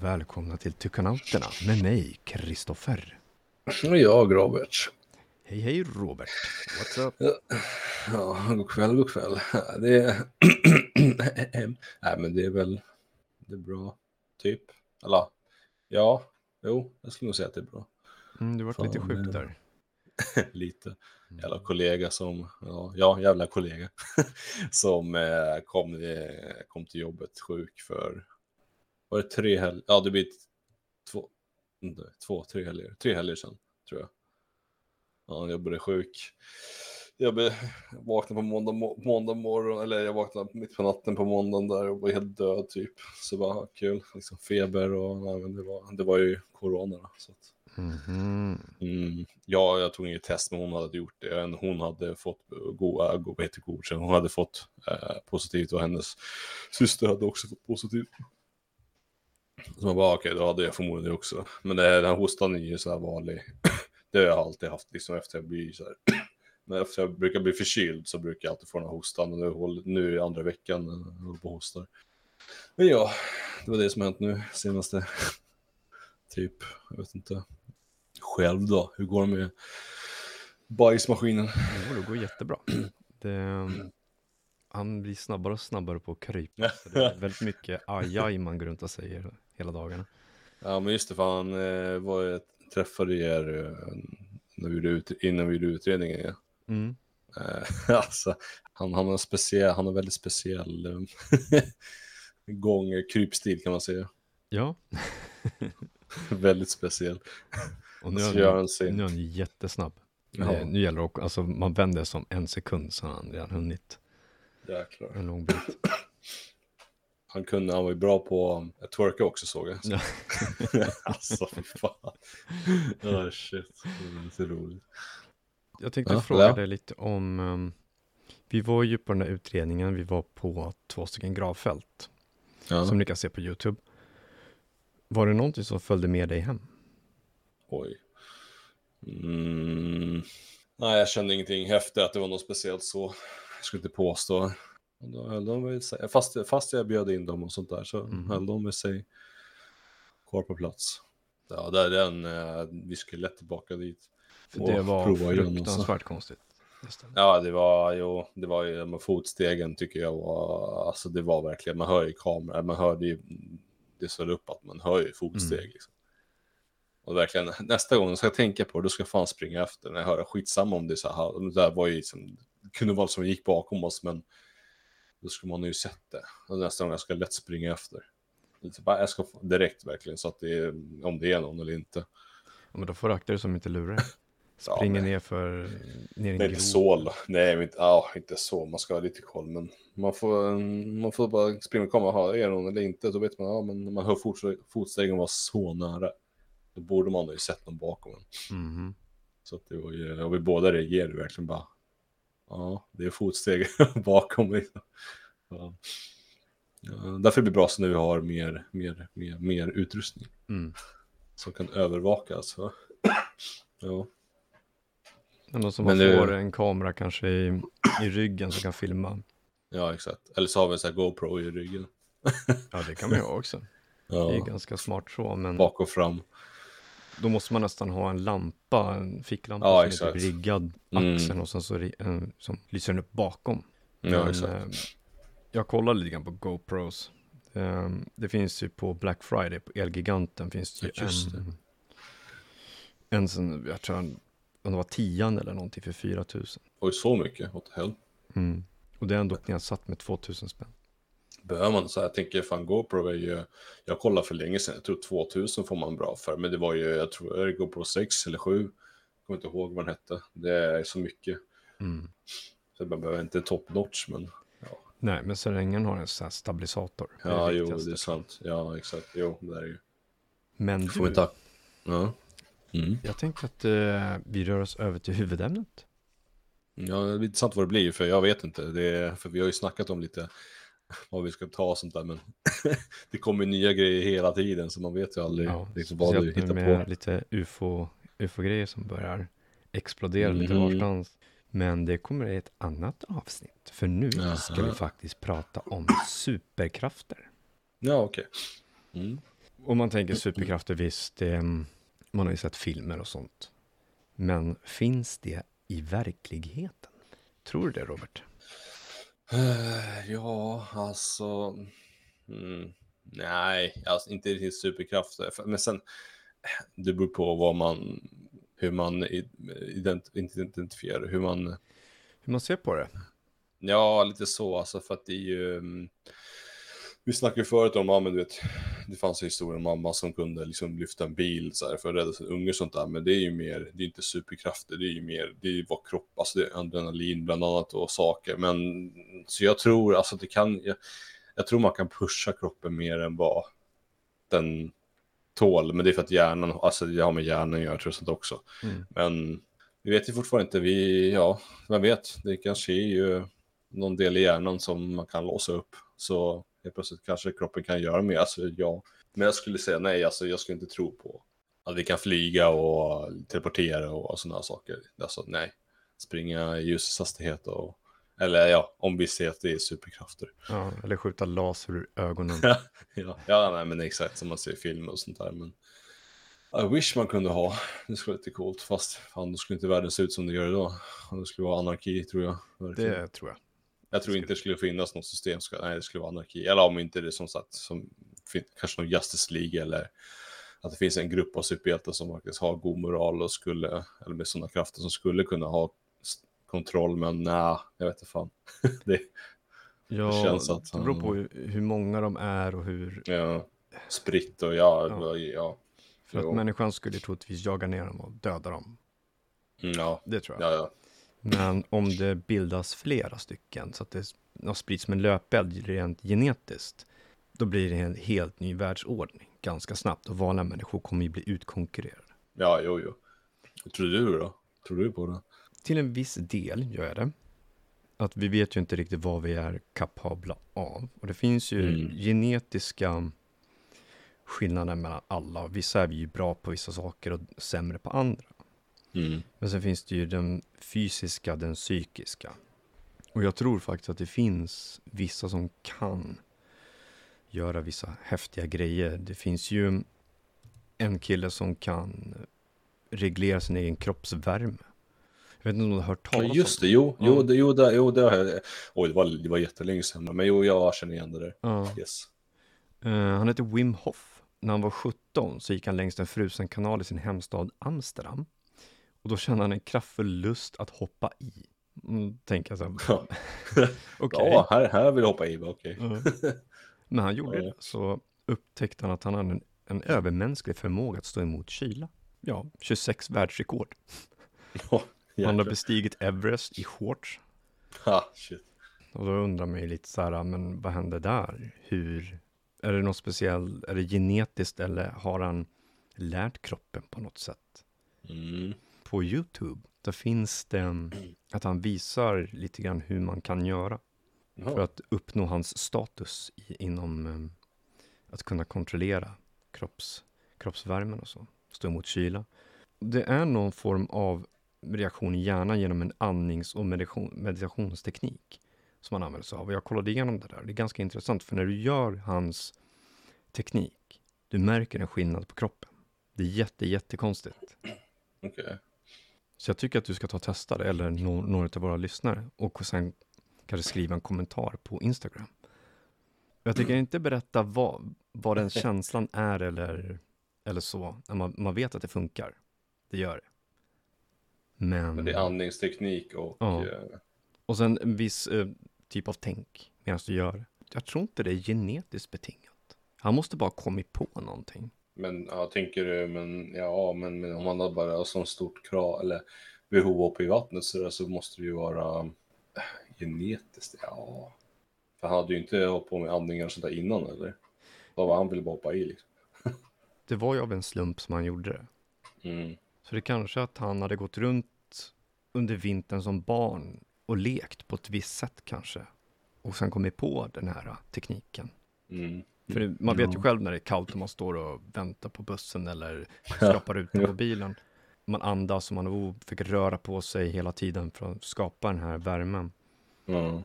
Och välkomna till Tykanauterna med mig, Kristoffer. Och jag, Robert. Hej hej Robert, what's up? Ja, god kväll, god kväll. Det är... Nej, men det är väl... Det är bra, typ. Eller, ja, jo, jag skulle nog säga att det är bra. Mm, du vart lite sjuk eh, där. Lite. Jävla kollega som, ja, ja jävla kollega. som eh, kom, eh, kom till jobbet sjuk för, var det tre helger? Ja, det blir två, inte, två, tre helger, tre helger sedan, tror jag. Ja, jag jobbade sjuk. Jag vaknade på måndag, måndag morgon, eller jag vaknade mitt på natten på måndagen där och var helt död typ. Så det var kul, liksom feber och ja, men det, var, det var ju corona. Då, så att, Mhm. Mm, ja, jag tog inget test, men hon hade gjort det. Hon hade fått goda, go, heter godkänt, hon hade fått eh, positivt och hennes syster hade också fått positivt. Så man bara, okej, då hade jag förmodligen det också. Men det, den här hostan är ju så här vanlig. det har jag alltid haft, liksom efter jag blir så här. Men efter jag brukar bli förkyld så brukar jag alltid få den här hostan. Och nu, är andra veckan jag håller på och hostar. Men ja, det var det som hänt nu senaste, typ, jag vet inte. Själv då, hur går det med bajsmaskinen? Jo, det går jättebra. Det, han blir snabbare och snabbare på att krypa. Så det är väldigt mycket ajaj man går runt och säger hela dagarna. Ja, men just det, fan, eh, var jag träffade er eh, när vi ut, innan vi gjorde utredningen. Ja. Mm. Eh, alltså, han, han har en speciell, han har väldigt speciell eh, gång, eh, krypstil kan man säga. Ja, väldigt speciell. och nu är gör han, han sin- nu är han jättesnabb. Ja. Eh, Nu gäller det alltså man vänder som en sekund så har han redan hunnit Jäklar. en lång bit. Han kunde, han var ju bra på att twerka också såg jag. Ja. alltså fy fan. Oh, shit, det lite roligt. Jag tänkte Ja, fråga ja. dig lite om, um, vi var ju på den där utredningen, vi var på två stycken gravfält. Ja. som ni kan se på YouTube. Var det någonting som följde med dig hem? Oj. Mm. Nej, jag kände ingenting efter att det var något speciellt så. Jag skulle inte påstå. Då höll de väl sig, fast, fast jag bjöd in dem och sånt där så Mhm. höll de med sig kvar på plats. Ja, det är den, eh, vi skulle lätt tillbaka dit. För det var prova igen och så. fruktansvärt konstigt. Ja, det var ju, det var ju med fotstegen tycker jag var, alltså det var verkligen, man hör ju kameran, man hörde ju, det står upp att man hör ju fotsteg Mm. liksom. Och verkligen, nästa gång jag ska tänka på det, då ska jag fan springa efter när jag hör, skitsamma om det är så här, det där var ju liksom, det kunde vara som gick bakom oss, men då skulle man ju sett det. Nästa gång jag ska lätt springa efter. Lite bara, jag ska direkt verkligen, så att det är, om det är någon eller inte. Ja, men då får du akta dig som inte lurar dig. Ja, Springer men- ner för ner grop. inte så, nej, men inte, ja, inte så, man ska ha lite koll, men man får, man får bara springa och komma och ha, är det någon eller inte, då vet man, ja, men man hör fotsteg, fotstegen vara så nära, då borde man ha ju sett någon bakom en. Mhm. Så att det var ju, och vi båda reagerade verkligen bara, ja, det är fotsteg bakom mig. Ja. Ja, därför blir det bra så när vi har mer, mer, mer, mer utrustning Mm. som kan övervaka, alltså. Ja. Men någon som Men har det- får en kamera kanske i, i ryggen som kan filma. ja, exakt. Eller så har vi en sån här GoPro i ryggen. Ja, det kan man ju ha också. Det är Ja, ganska smart så, men bak och fram. Då måste man nästan ha en lampa, en ficklampa Ja, som är typ riggad Mm. axeln och sen så en, som lyser den upp bakom. Ja, Men, exakt. eh, jag kollade lite grann på GoPros. Eh, det finns ju på Black Friday, på Elgiganten finns det ju just en, en sån, jag tror han- om det var tian eller någonting för 4000. Oj, så mycket? What the hell? Mm. Och det är ändå nedsatt med 2000 spänn. Behöver man så här, jag tänker fan GoPro är ju, jag kollade för länge sedan, jag tror 2000 får man bra för, men det var ju, jag tror det är GoPro 6 eller 7, jag kommer inte ihåg vad den hette, det är så mycket, Mm. så man behöver inte top notch, men Nej, men så länge den har en sån här stabilisator. det är ja, jo, viktigaste. det är sant, ja, exakt, jo, det är det ju. Men Får du, ta, ja. Mm. jag tänkte att eh, vi rör oss över till huvudämnet. Ja, det blir intressant vad det blir, för jag vet inte, det är, för vi har ju snackat om lite vad vi ska ta och sånt där, men det kommer nya grejer hela tiden, så man vet ju aldrig Ja, liksom, vad du hittar med på. lite UFO, UFO-grejer som börjar explodera lite Mhm. varstans. Men det kommer i ett annat avsnitt. För nu Jaha. ska vi faktiskt prata om superkrafter. Ja, okej. Mm. Om man tänker superkrafter, visst, det, man har ju sett filmer och sånt. Men finns det i verkligheten? Tror du det, Robert? Eh, Ja, alltså... Mm, nej, alltså inte riktigt superkrafter. För- Men sen, det beror på vad man, hur man i- ident, identifierar, hur man... Hur man ser på det? Ja, lite så, alltså för att det är ju... Vi snackade ju förut om, ja men du vet, det fanns en historia om mamma som kunde liksom lyfta en bil så här, för att rädda sin unge och sånt där, men det är ju mer, det är inte superkrafter, det är ju mer, det är vad kropp, alltså det är adrenalin bland annat och saker, men så jag tror, alltså det kan, jag, jag tror man kan pusha kroppen mer än vad den tål, men det är för att hjärnan, alltså det har med hjärnan att göra tror jag sånt också. Mm. Men vi vet ju fortfarande inte, vi, ja, vem vet, det kanske är ju någon del i hjärnan som man kan låsa upp. Så helt plötsligt kanske kroppen kan göra mer, alltså ja. Men jag skulle säga nej, alltså jag skulle inte tro på att vi kan flyga och teleportera och sådana saker. Alltså nej, springa i ljusets hastighet och, eller ja, om vi ser att det är superkrafter. Ja, eller skjuta laser ur ögonen. ja, ja, nej men exakt som man ser i film och sånt där. Men I wish man kunde ha. Det skulle vara lite coolt. Fast fan, då skulle inte världen se ut som det gör idag. Det skulle vara anarki tror jag. Verkligen. Det tror jag. Jag tror inte det skulle finnas något system. Nej, det skulle vara anarki. Eller om inte det är som sagt, som, kanske någon Justice League eller att det finns en grupp av superhjältar som faktiskt har god moral och skulle, eller med sådana krafter som skulle kunna ha kontroll. Men nej, jag vet inte fan. det, Ja, känns att det beror på hur, hur många de är och hur... ja, spritt och ja, Ja. ja. ja. För att Jo. människan skulle troligtvis jaga ner dem och döda dem. Mm, ja, Det tror jag. ja, ja. Men om det bildas flera stycken så att det ja, sprids som en löpeld rent genetiskt, då blir det en helt ny världsordning ganska snabbt och vanliga människor kommer ju bli utkonkurrerade. Ja, jo, jo. Tror du då? Tror du på det? Till en viss del gör jag det. Att vi vet ju inte riktigt vad vi är kapabla av. Och det finns ju Mm. genetiska skillnader mellan alla. Vissa är vi ju bra på vissa saker och sämre på andra. Mm. Men sen finns det ju den fysiska, den psykiska. Och jag tror faktiskt att det finns vissa som kan göra vissa häftiga grejer. Det finns ju en kille som kan reglera sin egen kroppsvärme. Jag vet inte om du har hört talas just om det, jo, Ja. jo, det, jo, det, jo, det har jag. Oj, det var, det var jättelänge sedan, men jo, jag känner igen det där. Ja. Yes. Eh, han heter Wim Hof. När han var 17 så gick han längs en frusen kanal i sin hemstad Amsterdam. Och då kände han en kraftfull lust att hoppa i. Mm, tänker jag här, Ja, okej. ja här, här vill jag hoppa i, okej. Ja. Men han gjorde Ja. det, så upptäckte han att han hade en, en övermänsklig förmåga att stå emot kyla. Ja, 26 världsrekord. Ja, Han har bestigit Everest i shorts. Ha, shit. Och då undrar man ju lite så här, men vad hände där? Hur, är det något speciellt, är det genetiskt eller har han lärt kroppen på något sätt? Mm. På YouTube, där finns det mm, att han visar lite grann hur man kan göra. för Ja. att uppnå hans status i, inom eh, att kunna kontrollera kropps, kroppsvärmen och så, stå emot kyla. Det är någon form av reaktion i hjärnan genom en andnings och meditation, meditationsteknik som man använder sig av. Och jag kollade igenom det där. Det är ganska intressant för när du gör hans teknik, du märker en skillnad på kroppen. Det är jätte, jättekonstigt. Okej. Så jag tycker att du ska ta och testa det, eller nå- några av våra lyssnare. Och sen kanske skriva en kommentar på Instagram. Jag tänker inte berätta vad, vad den känslan är eller, eller så, när man, man vet att det funkar. Det gör det. Men, Men det är andningsteknik och... Ja. eh, och sen en viss eh, typ av tänk medan du gör. Jag tror inte det är genetiskt betingat. Han måste bara kommit på någonting. Men ja, tänker du, men ja, men, men om man har bara så stort krav eller behov uppe i vattnet så, där, så måste det ju vara äh, genetiskt. Ja, för han hade ju inte hållit på med andningar och sånt där innan eller? Vad var han ville bara hoppa i liksom. Det var ju av en slump som han gjorde det. Mm. Så det kanske att han hade gått runt under vintern som barn och lekt på ett visst sätt kanske. Och sen kommit på den här tekniken. Mm. För det, man vet ju Ja. själv när det är kallt och man står och väntar på bussen eller skrapar ut på bilen. Man andas och man fick röra på sig hela tiden för att skapa den här värmen. Ja.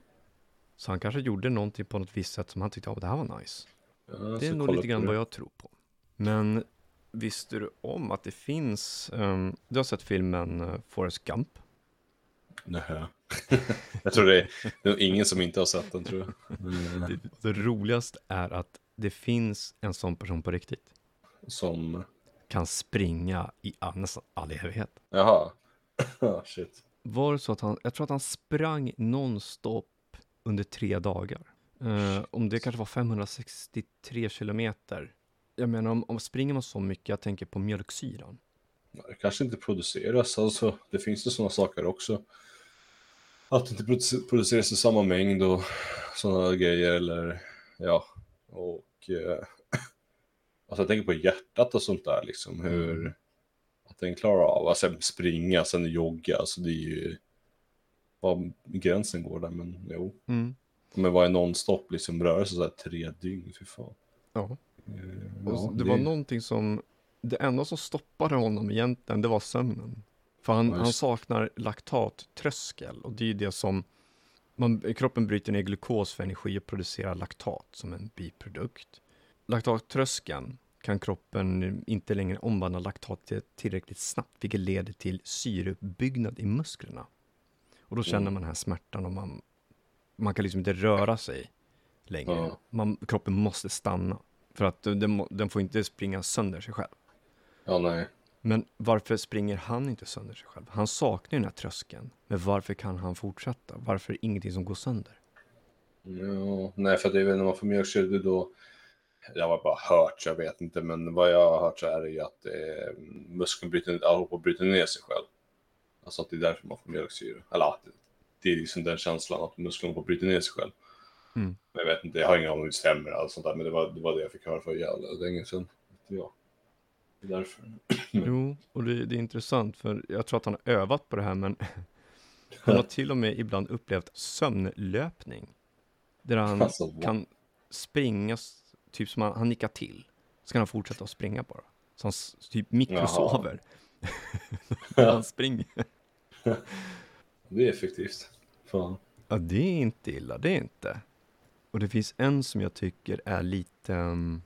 Så han kanske gjorde någonting på något visst sätt som han tyckte, att det här var nice. Ja, Det är nog lite grann vad jag tror på. Men visste du om att det finns, um, du har sett filmen uh, Forrest Gump? Nej. jag tror det är, det är ingen som inte har sett den tror jag. Mm. Det, det roligaste är att det finns en sån person på riktigt. Som? Kan springa i nästan all evighet. Jaha. Shit. Var det så att han, jag tror att han sprang nonstop under tre dagar. Uh, om det kanske var 563 kilometer. Jag menar, om, om springer man så mycket, jag tänker på mjölksyran. Det kanske inte produceras, alltså det finns ju sådana saker också. Att det inte produceras i samma mängd och sådana grejer eller ja. Och eh, alltså jag tänker på hjärtat och sånt där liksom. Hur mm. att den klarar av, alltså springa, sen jogga, alltså det är ju var gränsen går där, men jo. Mm. Men vad är nonstop liksom rörelse sådär tre dygn, fy fan. Ja. Eh, ja det, det var någonting som, det enda som stoppade honom egentligen, det var sömnen. För han, ja, han saknar laktattröskel och det är ju det som man, kroppen bryter ner glukos för energi och producerar laktat som en biprodukt. Laktattröskeln kan kroppen inte längre omvandla laktat tillräckligt snabbt, vilket leder till syreuppbyggnad i musklerna. Och då känner mm. man den här smärtan och man, man kan liksom inte röra sig längre. Man, kroppen måste stanna. För att den, den får inte springa sönder sig själv. Ja, nej. Men varför springer han inte sönder sig själv? Han saknar ju den här tröskeln. Men varför kan han fortsätta? Varför är det ingenting som går sönder? Ja, nej, för det är väl när man får mjölksyra då. Jag har bara hört, jag vet inte, men vad jag har hört så är det ju att eh, muskeln bryter, bryter ner sig själv. Alltså att det är därför man får mjölksyra. Eller att det är liksom den känslan att muskeln får bryta ner sig själv. Mm. Jag vet inte, jag har ingen aning om det stämmer eller sånt där, men det var, det var det jag fick höra för jävla länge sedan. Ja. Därför. jo, och det, det, är intressant, för jag tror att han har övat på det här, men han har till och med ibland upplevt sömnlöpning. Där han alltså, kan springa, typ som han, han nickar till, så kan han fortsätta att springa bara. Så han typ mikrosover. han springer. det är effektivt. Fan. Ja, det är inte illa, det är inte. Och det finns en som jag tycker är lite... Um,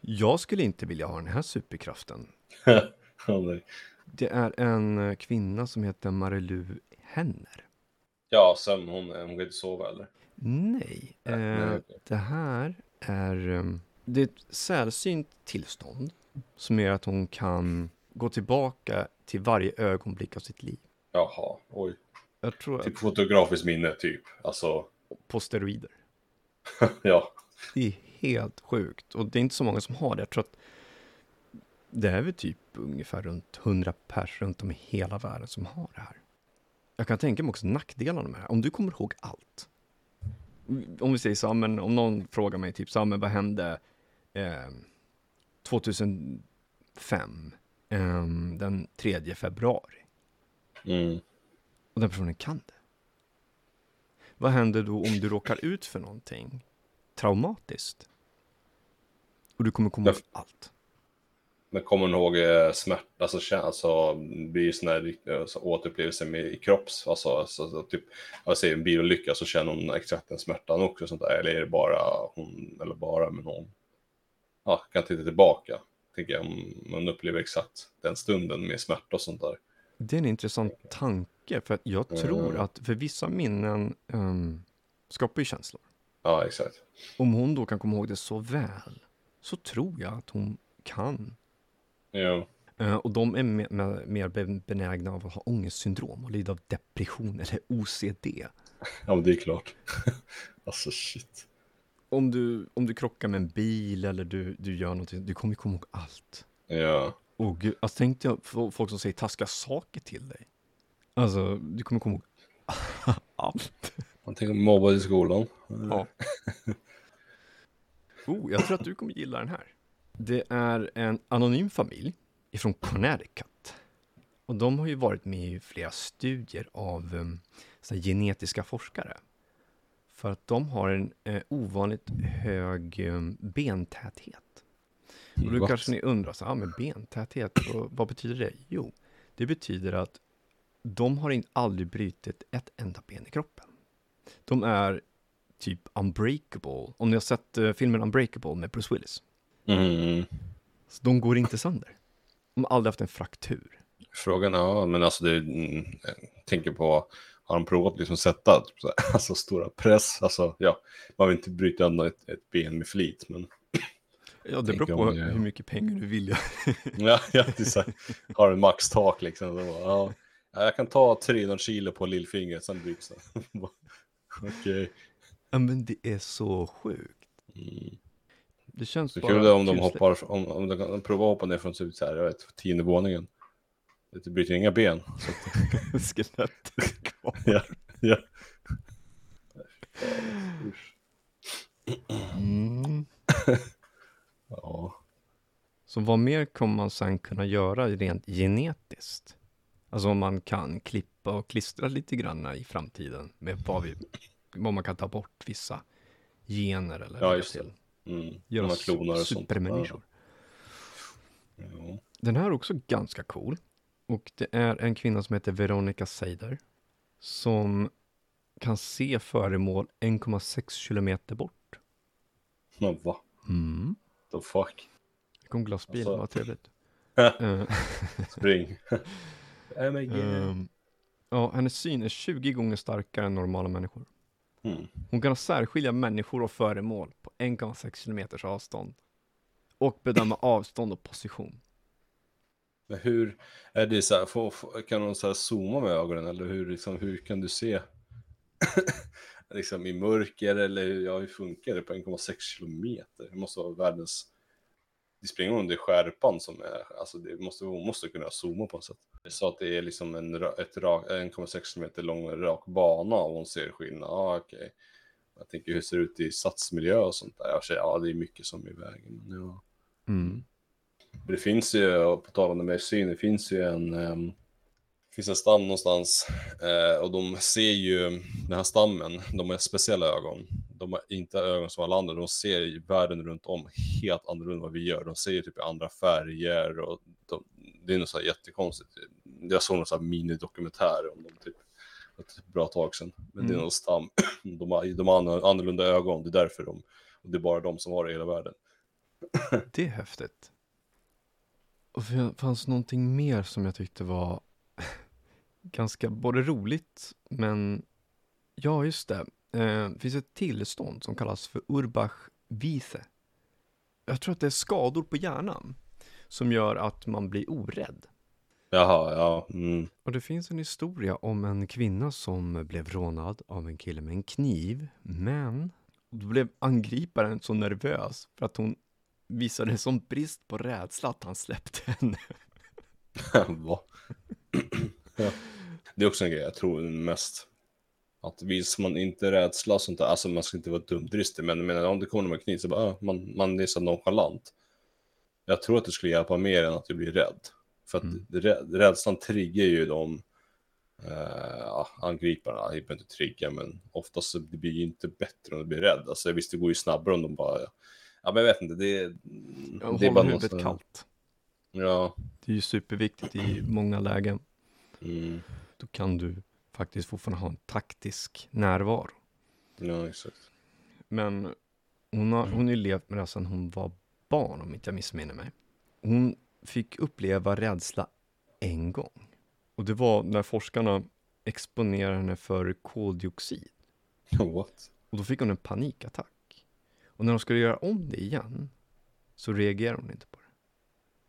jag skulle inte vilja ha den här superkraften. det är en eh, kvinna som heter Marilu Henner. Ja, sömn, hon, hon kan inte sova eller? Nej, eh, det här är... Um, det är ett sällsynt tillstånd som gör att hon kan gå tillbaka till varje ögonblick av sitt liv. Jaha, oj. Jag tror typ att... fotografiskt minne, typ. Alltså... På steroider. ja. Det är helt sjukt. Och det är inte så många som har det. Jag tror att det är väl typ ungefär runt 100 pers runt om i hela världen som har det här. Jag kan tänka mig också nackdelarna med det här. Om du kommer ihåg allt. Om vi säger så, men om någon frågar mig typ så, men vad hände eh, 2005? Eh, den 3 februari. Mm. Och den personen kan det. Vad händer då om du råkar ut för någonting traumatiskt? Och du kommer komma ihåg allt. Men kommer du ihåg eh, smärta, alltså, alltså blir sån här alltså, återupplevelse med kropps, alltså, alltså typ, jag säger en bilolycka så känner hon exakt den smärtan också sånt där, eller är det bara hon, eller bara men hon, ja, kan titta tillbaka, tänker jag, om man upplever exakt den stunden med smärta och sånt där. Det är en intressant tanke, för jag tror mm. att för vissa minnen um, skapar ju känslor. Ja, exakt. Om hon då kan komma ihåg det så väl, så tror jag att hon kan. Ja. Uh, och de är mer, mer benägna av att ha ångestsyndrom och lida av depression eller OCD. Ja, men det är klart. alltså shit. Om du, om du krockar med en bil eller du, du gör någonting, du kommer komma ihåg allt. Ja. Och gud, alltså tänk dig folk som säger taskiga saker till dig. Alltså, du kommer komma ihåg allt. Man tänker mobba i skolan. Ja. Oh, jag tror att du kommer gilla den här. Det är en anonym familj ifrån Connecticut. Och de har ju varit med i flera studier av um, genetiska forskare. För att de har en eh, ovanligt hög um, bentäthet. Och då kanske ni undrar, så, ah, med bentäthet, och, vad betyder det? Jo, det betyder att de har inte aldrig brutit ett enda ben i kroppen. De är typ unbreakable. Om ni har sett uh, filmen Unbreakable med Bruce Willis. Mm. Så de går inte sönder. De har aldrig haft en fraktur. Frågan, ja, men alltså det, mm, jag tänker på, har de provat liksom sätta alltså stora press, alltså ja, man vill inte bryta undan ett, ett ben med flit, men Ja, det beror på hur mycket pengar du vill. Ja. ja, det är så här, har en maxtak liksom, så bara, ja, ja, jag kan ta 300 kilo på lillfingret, sen bryts det. Okej. Ja, men det är så sjukt. Mm. Det känns Så bara kul det om de kusligt. hoppar, om, om de kan prova att hoppa ner från typ så här, jag vet, tionde våningen. Det bryter inga ben. Så Skelettet kvar. ja, ja. Mm. Ja. Så vad mer kommer man sen kunna göra rent genetiskt? Alltså om man kan klippa och klistra lite grann i framtiden med vad, vi, vad man kan ta bort vissa gener eller Ja, just det. till. Mm. Göra Göra klonar och sånt. supermänniskor. Ja. Ja. Den här är också ganska cool. Och det är en kvinna som heter Veronica Seider. Som kan se föremål 1,6 kilometer bort. Men va? Mm. The fuck? Det kom glassbil, Alltså- vad trevligt. Eh, Spring. ehm, ja, hennes syn är 20 gånger starkare än normala människor. Mm. Hon kan särskilja människor och föremål på 1,6 kilometers avstånd. Och bedöma avstånd och position. Men hur, är det så här, får, kan hon så här zooma med ögonen eller hur, liksom, hur kan du se? liksom i mörker eller ja, hur funkar det på 1,6 kilometer? Det måste vara världens... Det det är skärpan som är, alltså det måste, hon måste kunna zooma på något sätt. Sa att det är liksom en, ra- ett rak, 1,6 kilometer lång rak bana och hon ser skillnad. Ja, okej. Jag tänker hur ser det ut i satsmiljö och sånt där. Jag säger, ja, det är mycket som är i vägen. Men ja. Mm. Det finns ju, på tal om det med syn, det finns ju en, um, finns en stam någonstans eh, och de ser ju den här stammen, de har speciella ögon. De har inte ögon som alla andra, de ser ju världen runt om helt annorlunda än vad vi gör. De ser ju typ andra färger och de, det är nog så här jättekonstigt. Jag såg någon så här minidokumentär om dem typ ett bra tag sedan. Men det är Mm. någon stam, de har, de har annorlunda- annorlunda ögon, det är därför de, och det är bara de som har det i hela världen. Det är häftigt. Och det fanns någonting mer som jag tyckte var ganska både roligt, men ja, just det. Eh, det finns ett tillstånd som kallas för Urbach Wiese. Jag tror att det är skador på hjärnan som gör att man blir orädd. Jaha, ja. Mm. Och det finns en historia om en kvinna som blev rånad av en kille med en kniv, men då blev angriparen så nervös för att hon visade en sån brist på rädsla att han släppte henne. Va? ja. Det är också en grej jag tror mest. Att visar man inte rädsla och sånt där, alltså man ska inte vara dumdristig, men jag menar om det kommer någon kniv så bara, ah, man, man är så nonchalant. Jag tror att det skulle hjälpa mer än att du blir rädd. För att Mm. rä- rädslan triggar ju de eh, angriparna, jag behöver inte trigga, men oftast så det blir ju inte bättre om du blir rädd. Alltså visst, det går ju snabbare om de bara, ja men jag vet inte, det, Jag det är håller bara huvudet någon sån- kallt. Ja, Det är ju superviktigt i många lägen. Mm, Då kan du faktiskt fortfarande ha en taktisk närvaro. ja exakt. Men hon har, hon har ju levt med det sedan hon var barn, om inte jag missminner mig. Hon fick uppleva rädsla en gång. Och det var när forskarna exponerade henne för koldioxid. What? Och då fick hon en panikattack. Och när de skulle göra om det igen så reagerade hon inte på det.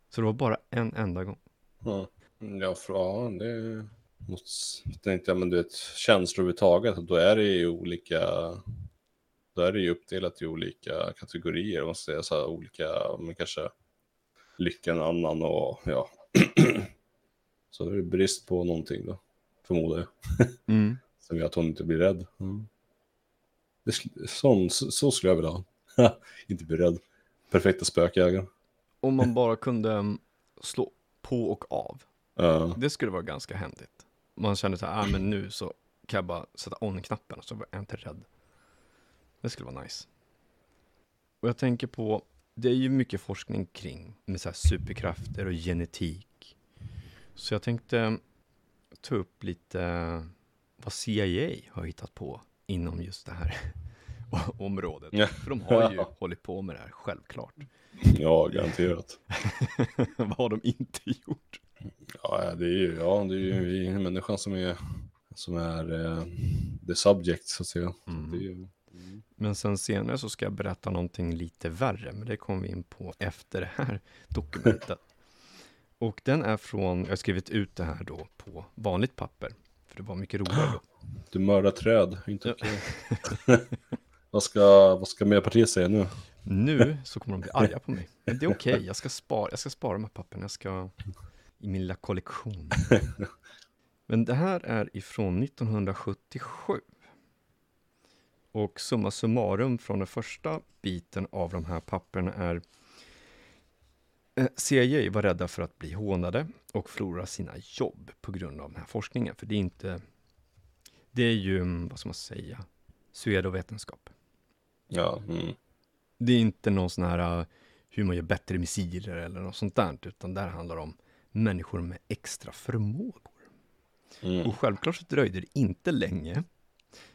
Så det var bara en enda gång. Ja, ja, för, ja det måste, tänkte jag, men du vet, känslor överhuvudtaget, då är det ju olika, då är det ju uppdelat i olika kategorier, om man säga så här, olika, men kanske lycka en annan och ja. så är det brist på någonting då, förmodar jag, Mm. som gör att hon inte blir rädd. Mm. Det, sån, så, så skulle jag vilja ha. inte bli rädd. Perfekta spökjägaren. Om man bara kunde mm, slå på och av. Det skulle vara ganska händigt. Man kände så här, ah, men nu så kan jag bara sätta on-knappen och så är jag inte rädd. Det skulle vara nice. Och jag tänker på, det är ju mycket forskning kring med så här superkrafter och genetik. Så jag tänkte ta upp lite vad CIA har hittat på inom just det här området. Ja. För de har ju Ja. hållit på med det här, självklart. Ja, garanterat. Vad har de inte gjort? Ja, det är ju, ja, det är ju vi, människan som är, som är eh, the subject, så att säga. Mm. Är ju, Men sen senare så ska jag berätta någonting lite värre, men det kommer vi in på efter det här dokumentet. Och den är från, jag har skrivit ut det här då på vanligt papper, för det var mycket roligare då. du mördar träd, inte okej. vad, ska, vad ska Miljöpartiet säga nu? Nu så kommer de bli arga på mig. Men det är okej, jag, ska spara, jag ska spara de här papperna, jag ska i min lilla kollektion. Men det här är ifrån 1977. Och summa summarum från den första biten av de här papperna är eh, CIA var rädda för att bli hånade och förlora sina jobb på grund av den här forskningen. För det är inte, det är ju, mm, vad ska man säga, pseudovetenskap. Ja, mm. Det är inte någon sån här uh, hur man gör bättre missiler eller något sånt där, utan där handlar det om människor med extra förmågor. Mm. Och självklart så dröjde det inte länge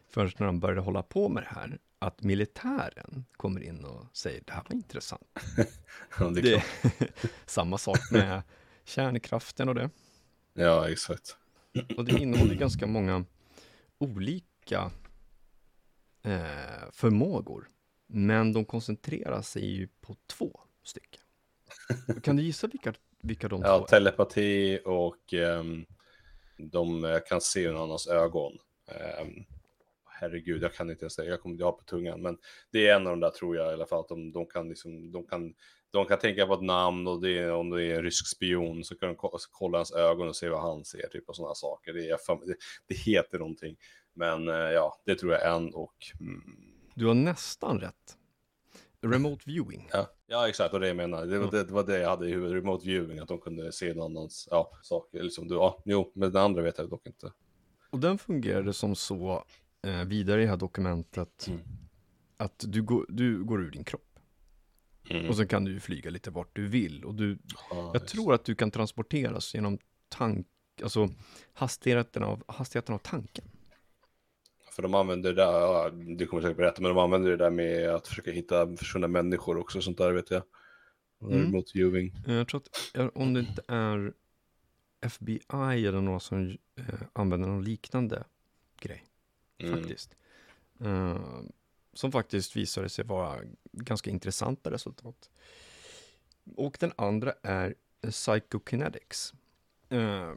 förrän när de började hålla på med det här, att militären kommer in och säger det här var intressant. Ja, det Det samma sak med kärnkraften och det. ja, exakt. Och det innehåller ganska många olika eh, förmågor. Men de koncentrerar sig ju på två stycken. Kan du gissa vilka, vilka de Ja, två är? telepati och ehm, de kan se en annans ögon. Ehm, herregud, jag kan inte ens säga, jag kommer inte ha på tungan, men det är en av de där tror jag i alla fall, att de, de kan liksom, de kan, de kan tänka på ett namn och det är, om det är en rysk spion så kan de ko- kolla hans ögon och se vad han ser, typ och sådana saker. Det, är, det, det heter någonting, men eh, ja, det tror jag är en och mm, Du har nästan rätt. Remote viewing. Ja, ja exakt, och det jag menar. Det var, Ja. det, det var det jag hade i huvudet, remote viewing, att de kunde se någon annans ja, saker. Liksom, du, ja, jo, men det andra vet jag dock inte. Och den fungerade som så eh, vidare i det här dokumentet Mm. att du, går- du går ur din kropp. Mm. Och sen kan du ju flyga lite vart du vill. Och du, Ja, jag tror att du kan transporteras genom tank, alltså hastigheten av, hastigheten av tanken. För de använder det där, ja, du kommer säkert berätta, men de använder det där med att försöka hitta försvunna människor också, sånt där vet jag. Mm. Remote viewing. Eh, Jag tror att om det inte är FBI eller några som eh, använder någon liknande grej, Mm. faktiskt. Eh, som faktiskt visade sig vara ganska intressanta resultat. Och den andra är psychokinetics. Eh,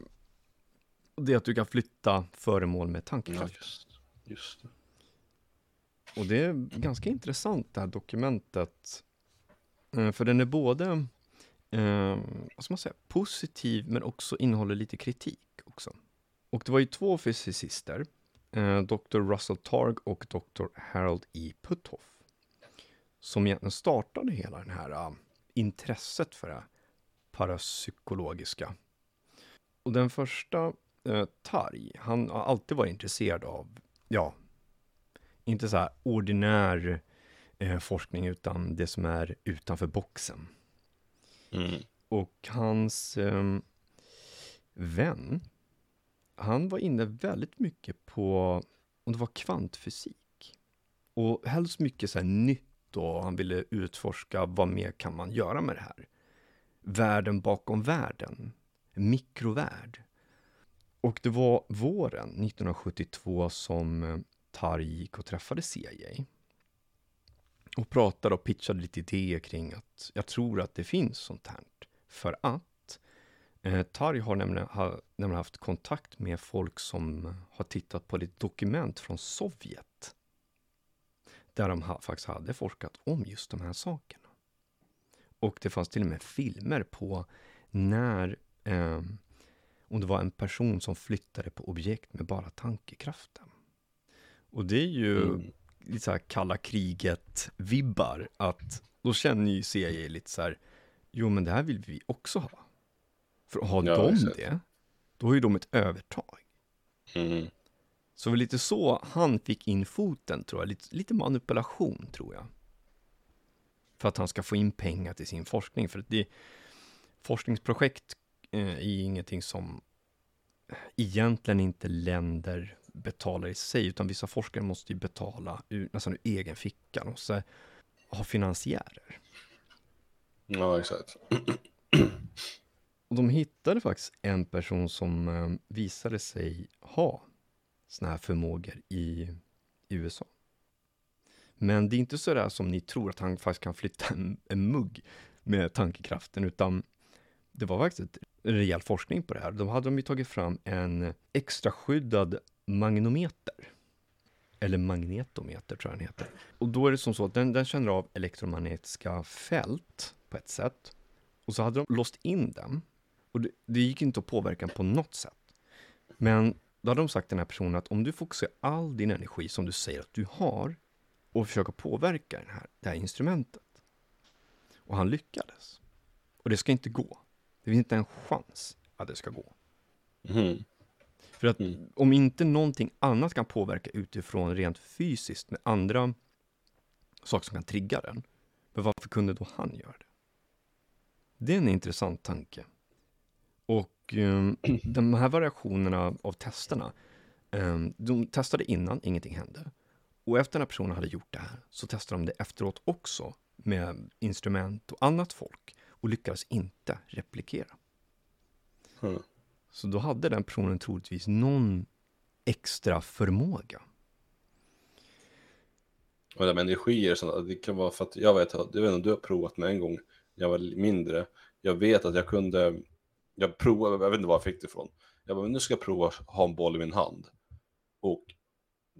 det är att du kan flytta föremål med tankekraft just, det. Och det är ganska intressant det här dokumentet. Eh, för den är både, eh, vad ska man säga, positiv men också innehåller lite kritik också. Och det var ju två fysicister, eh, Dr. Russell Targ och Dr. Harold E. Puthoff, som egentligen startade hela den här eh, intresset för det parapsykologiska. Och den första, eh, Targ, han har alltid varit intresserad av, ja, inte så här ordinär eh, forskning utan det som är utanför boxen. Mm. Och hans eh, vän, han var inne väldigt mycket på, om det var kvantfysik. Och helst mycket så här nytt och han ville utforska vad mer kan man göra med det här. Världen bakom världen, mikrovärld. Och det var våren 1972 som eh, Tarj gick och träffade CIA. Och pratade och pitchade lite idéer kring att jag tror att det finns sånt här. För att eh, Tarj har nämligen, ha, nämligen haft kontakt med folk som har tittat på lite dokument från Sovjet. Där de ha, faktiskt hade forskat om just de här sakerna. Och det fanns till och med filmer på när, eh, om det var en person som flyttade på objekt med bara tankekraften. Och det är ju Mm. lite så här kalla kriget-vibbar, att då känner ju CIA lite så här, jo men det här vill vi också ha. För har Ja, de exakt. det, då har ju de ett övertag. Mm. Så det var lite så han fick in foten, tror jag. Lite, lite manipulation, tror jag. För att han ska få in pengar till sin forskning. För att det, forskningsprojekt eh, är ingenting som egentligen inte länder betalar i sig, utan vissa forskare måste ju betala ur, nästan ur egen ficka. De måste ha finansiärer. Ja, exakt. Och de hittade faktiskt en person som eh, visade sig ha såna här förmågor i, i USA. Men det är inte så där som ni tror att han faktiskt kan flytta en, en mugg med tankekraften, utan det var faktiskt rejäl forskning på det här. Då hade de ju tagit fram en extra skyddad magnometer. Eller magnetometer tror jag den heter. Och då är det som så att den, den känner av elektromagnetiska fält på ett sätt. Och så hade de låst in den. Och det, det gick inte att påverka den på något sätt. Men då hade de sagt till den här personen att om du fokuserar all din energi som du säger att du har och försöker påverka den här, det här instrumentet. Och han lyckades. Och det ska inte gå. Det finns inte en chans att det ska gå. Mhm. För att Mm. om inte någonting annat kan påverka utifrån rent fysiskt med andra saker som kan trigga den, men varför kunde då han göra det? Det är en intressant tanke. Och um, de här variationerna av testerna, um, de testade innan, ingenting hände. Och efter den här personen hade gjort det här så testade de det efteråt också med instrument och annat folk och lyckades inte replikera. Mm. Så då hade den personen troligtvis någon extra förmåga. Och det med energier, det kan vara för att jag vet, jag vet inte om du har provat med en gång, jag var mindre. Jag vet att jag kunde, jag provade, jag vet inte var jag fick det ifrån. Jag bara, nu ska jag prova att ha en boll i min hand. Och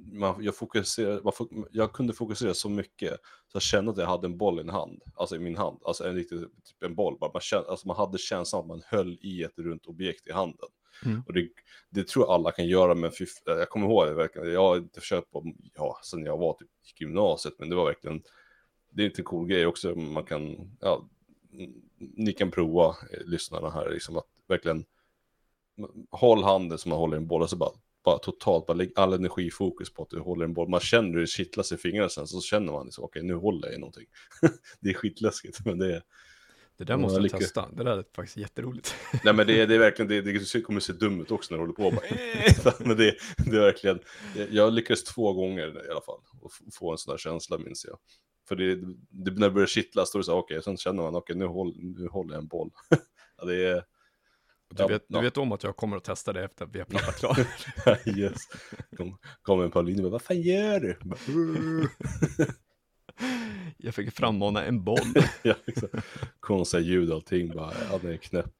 man, jag, fokuserade, man jag kunde fokusera så mycket så jag kände att jag hade en boll i en hand, alltså i min hand, alltså en riktig, typ en boll. Bara man, kände, alltså man hade känslan att man höll i ett runt objekt i handen. Mm. Och det, det tror jag alla kan göra, men fy, jag kommer ihåg det verkligen. Jag har inte försökt på, ja, sen jag var typ i gymnasiet, men det var verkligen, det är inte en cool grej också, man kan, ja, ni kan prova, eh, lyssnarna här, liksom att verkligen håll handen som man håller en boll, och så bara, bara totalt, bara lägg all energifokus på att du håller en boll. Man känner hur det kittlas i fingrarna sen, så känner man liksom, okej, nu håller jag i någonting. det är skitläskigt, men det är, Det där måste jag lycka- testa. Det där är faktiskt jätteroligt. Nej men det är, det är verkligen, det, det kommer se dumt ut också när du håller på bara, Men det, det är verkligen, jag lyckades två gånger i alla fall, och få en sån där känsla minns jag. För det, det när det börjar kittlas, då är det så okej, sen känner man, okej nu, håll, nu håller jag en boll. ja, det är, Du, Ja, vet, ja. du vet om att jag kommer att testa det efter att vi har pratat klart. yes. Kom, kom en Pauline och bara, vad fan gör du? Jag fick frammana en boll. ja. Konstiga ljud och allting, bara, han är knäpp.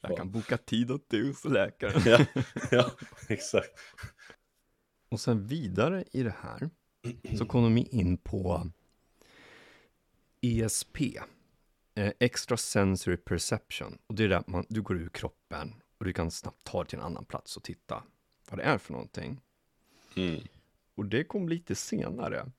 Jag kan boka tid åt dig hos läkaren. ja, ja, exakt. Och sen vidare i det här så kom de in på ESP, eh, Extra Sensory Perception. Och det är där man, du går ur kroppen och du kan snabbt ta dig till en annan plats och titta vad det är för någonting. Mm. Och det kom lite senare.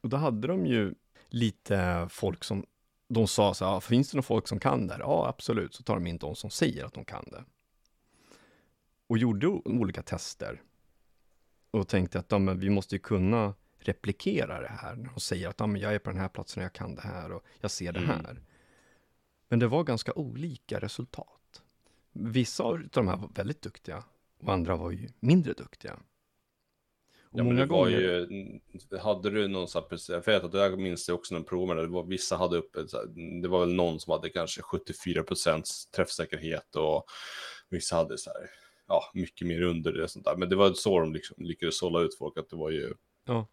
Och då hade de ju lite folk som, de sa så här, "Ja, finns det några folk som kan det? Ja, absolut. Så tar de in de som säger att de kan det. Och gjorde olika tester. Och tänkte att ja, men vi måste ju kunna replikera det här. När de säger att ja, men jag är på den här platsen och jag kan det här och jag ser det Mm. här. Men det var ganska olika resultat. Vissa av de här var väldigt duktiga och andra var ju mindre duktiga. Och Ja, men det var gånger... ju, hade du någon sån här, precis- jag jag minns det också när provade det, det var, vissa hade här, det var väl någon som hade kanske 74% träffsäkerhet och vissa hade så här, ja, mycket mer under det och sånt där. Men det var så de liksom lyckades sålla ut folk, att det var ju Ja.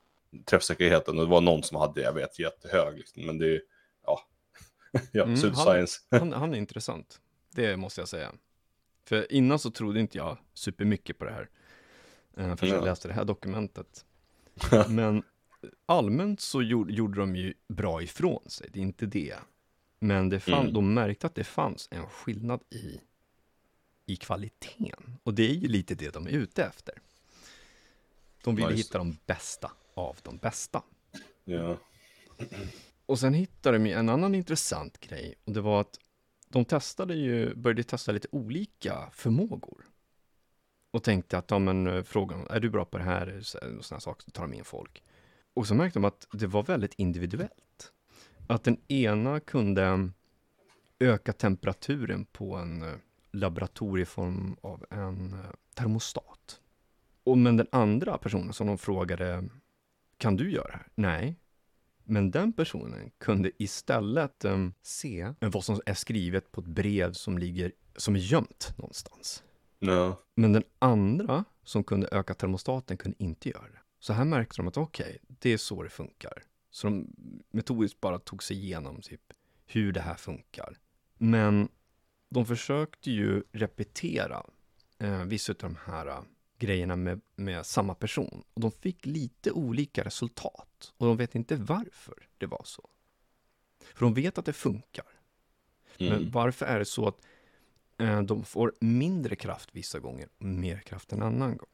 Träffsäkerheten och det var någon som hade, jag vet, jättehög liksom, men det är, ja, ja, Mm, mm, han-. Han, han är intressant. Det måste jag säga. För innan så trodde inte jag supermycket på det här. eh, Förrän jag Ja. läste det här dokumentet. Men allmänt så gjorde, gjorde de ju bra ifrån sig, det är inte det. Men det fann, Mm. de märkte att det fanns en skillnad i, i kvaliteten. Och det är ju lite det de är ute efter. De ville just hitta de bästa av de bästa. ja. Och sen hittade de en annan intressant grej och det var att de testade ju, började testa lite olika förmågor. Och tänkte att, ja men eh, frågan, är du bra på det här? Och sådana saker, så tar de in folk. Och så märkte de att det var väldigt individuellt. Att den ena kunde öka temperaturen på en, eh, laboratorieform av en eh, termostat. Och men den andra personen som de frågade, kan du göra det här? Nej. Men den personen kunde istället um, se vad som är skrivet på ett brev som ligger, som är gömt någonstans. Ja. Men den andra som kunde öka termostaten kunde inte göra det. Så här märkte de att okej, okay, det är så det funkar. Så de metodiskt bara tog sig igenom typ hur det här funkar. Men de försökte ju repetera eh, vissa av de här grejerna med, med samma person. Och de fick lite olika resultat. Och de vet inte varför det var så. För de vet att det funkar. Mm. Men varför är det så att eh, de får mindre kraft vissa gånger och mer kraft en annan gång?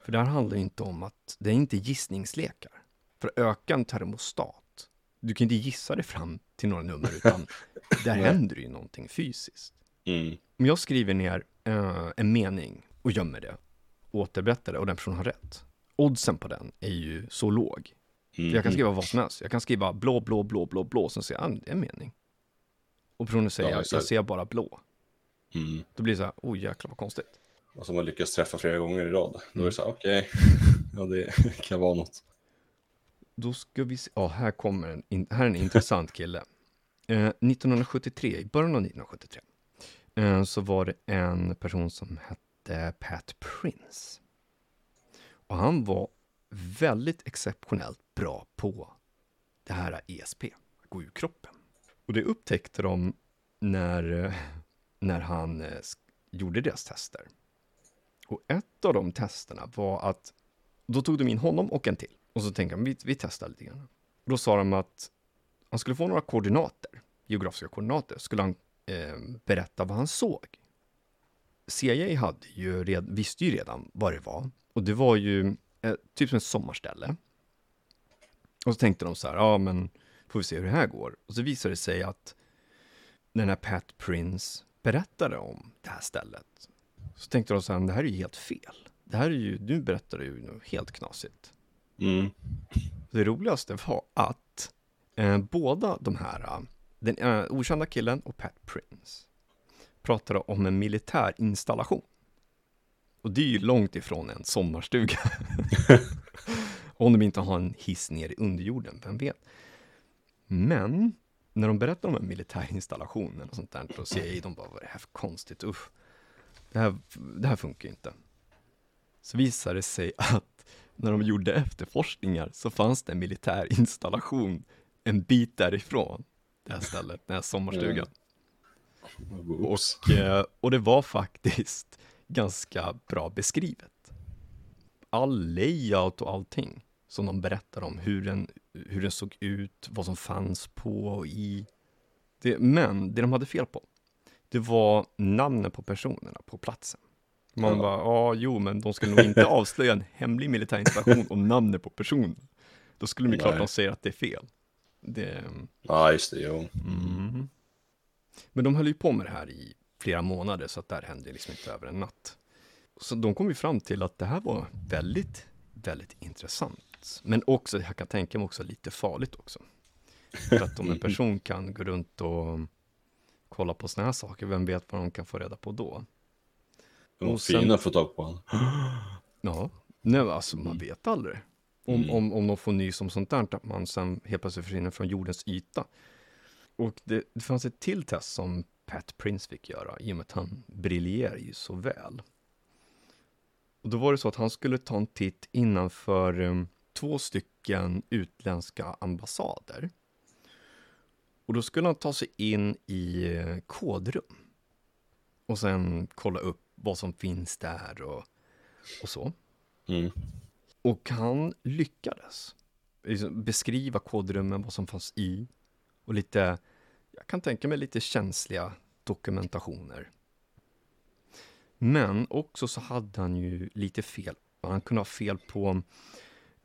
För det här handlar inte om att, det är inte gissningslekar. För att öka en termostat, du kan inte gissa dig fram till några nummer, utan där händer ju någonting fysiskt. Mm. Om jag skriver ner eh, en mening och gömmer det, återberättar det och den personen har rätt. Oddsen på den är ju så låg. Mm. För jag kan skriva vad som helst. Jag kan skriva blå, blå, blå, blå, blå, sen säger jag, ah, det är en mening. Och personen säger, Ja, jag, ser bara blå. Mm. Då blir det så här, oj jäklar vad konstigt. Och som man lyckas träffa flera gånger i rad. Då är Mm. det så här, okej, ja det kan vara något. Då ska vi se, ja här kommer en, in, här är en intressant kille. Eh, 1973, i början av 1973, eh, så var det en person som hette Pat Prince. Och han var väldigt exceptionellt bra på det här ESP, att gå ur kroppen. Och det upptäckte de när, när han eh, gjorde deras tester. Och ett av de testerna var att då tog de in honom och en till. Och så tänkte de, vi, vi testar lite grann. Och då sa de att han skulle få några koordinater, geografiska koordinater, skulle han eh, berätta vad han såg. CIA hade ju red, visste ju redan vad det var. Och det var ju eh, typ som ett sommarställe. Och så tänkte de så här, ja men får vi se hur det här går. Och så visade det sig att den här Pat Prince berättade om det här stället, så tänkte de så här, det här är ju helt fel. Det här är ju, nu berättar du ju något helt knasigt. Mm. Det roligaste var att eh, båda de här, eh, den eh, okända killen och Pat Prince, pratade om en militär installation. Och det är ju långt ifrån en sommarstuga. om de inte har en hiss ner i underjorden, vem vet? Men när de berättar om en militär installation och sånt där, då säger de bara, vad är det här för konstigt, usch. Det här, det här funkar inte. Så visar det sig att när de gjorde efterforskningar så fanns det en militär installation en bit därifrån det här stället, den här sommarstugan. Mm. Och, eh, och det var faktiskt ganska bra beskrivet. All layout och allting som de berättar om, hur den, hur den såg ut, vad som fanns på och i. Det, men det de hade fel på, det var namnen på personerna på platsen. Man Ja. bara, ja, jo, men de skulle nog inte avslöja en hemlig militär installation och namnet på personen. Då skulle de ju klart Nej. de säger att det är fel. Det, Ja, just det, jo. Mm. Men de höll ju på med det här i flera månader, så att det här hände liksom inte över en natt. Så de kom ju fram till att det här var väldigt, väldigt intressant. Men också, jag kan tänka mig också lite farligt också. För att om en person kan gå runt och kolla på såna här saker, vem vet vad de kan få reda på då? De var sen- fina att få tag på honom. Ja, nej, alltså man vet aldrig. Om, Mm. om, om de får nys om sånt där, att man sen helt plötsligt försvinner från jordens yta. Och det, det fanns ett till test som Pat Prince fick göra, i och med att han briljerar ju så väl. Och då var det så att han skulle ta en titt innanför um, två stycken utländska ambassader. Och då skulle han ta sig in i eh, kodrum. Och sen kolla upp vad som finns där och, och så. Mm. Och han lyckades liksom beskriva kodrummen, vad som fanns i och lite, jag kan tänka mig lite känsliga dokumentationer. Men också så hade han ju lite fel. Han kunde ha fel på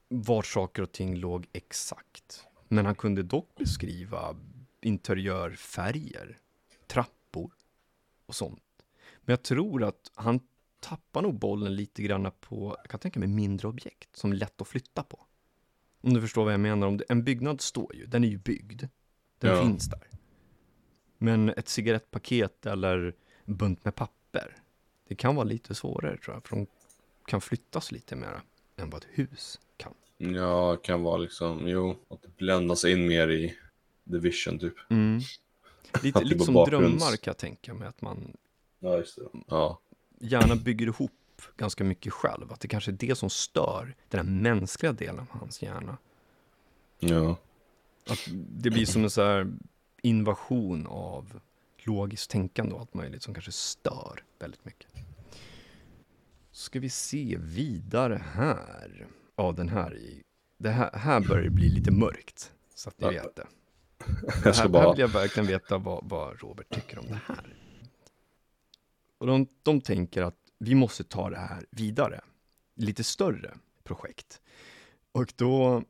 var saker och ting låg exakt. Men han kunde dock beskriva interiörfärger, trappor och sånt. Men jag tror att han tappar nog bollen lite grann på, jag kan tänka mig mindre objekt som är lätt att flytta på. Om du förstår vad jag menar. Om en byggnad står ju, den är ju byggd. Den Ja. finns där. Men ett cigarettpaket eller en bunt med papper. Det kan vara lite svårare tror jag, för de kan flyttas lite mer än vad ett hus kan. Ja, det kan vara liksom, jo, att det bländas in mer i the vision typ. Mm. Lite, lite var som drömmar kan jag tänka mig, att man Ja, just det. Ja, gärna bygger ihop ganska mycket själv. Att det kanske är det som stör den här mänskliga delen av hans hjärna. ja. Att det blir som en så här invasion av logiskt tänkande och allt möjligt som kanske stör väldigt mycket. Ska vi se vidare här. Ja, den här, det här, här börjar det bli lite mörkt. Så att ni vet det. Ska här, här bara, vill jag verkligen veta vad, vad Robert tycker om det här. Och de, de tänker att vi måste ta det här vidare. Lite större projekt. Och då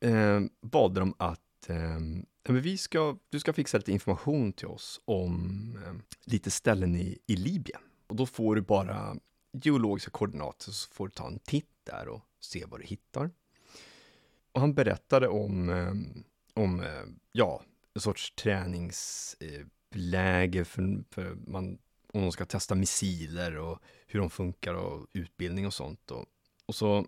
eh, bad de att eh, men vi ska, du ska fixa lite information till oss om eh, lite ställen i, i Libyen. Och då får du bara geologiska koordinater så får du ta en titt där och se vad du hittar. Och han berättade om, eh, om eh, ja, en sorts träningsläge för, för man, om de ska testa missiler och hur de funkar och utbildning och sånt. Och, och så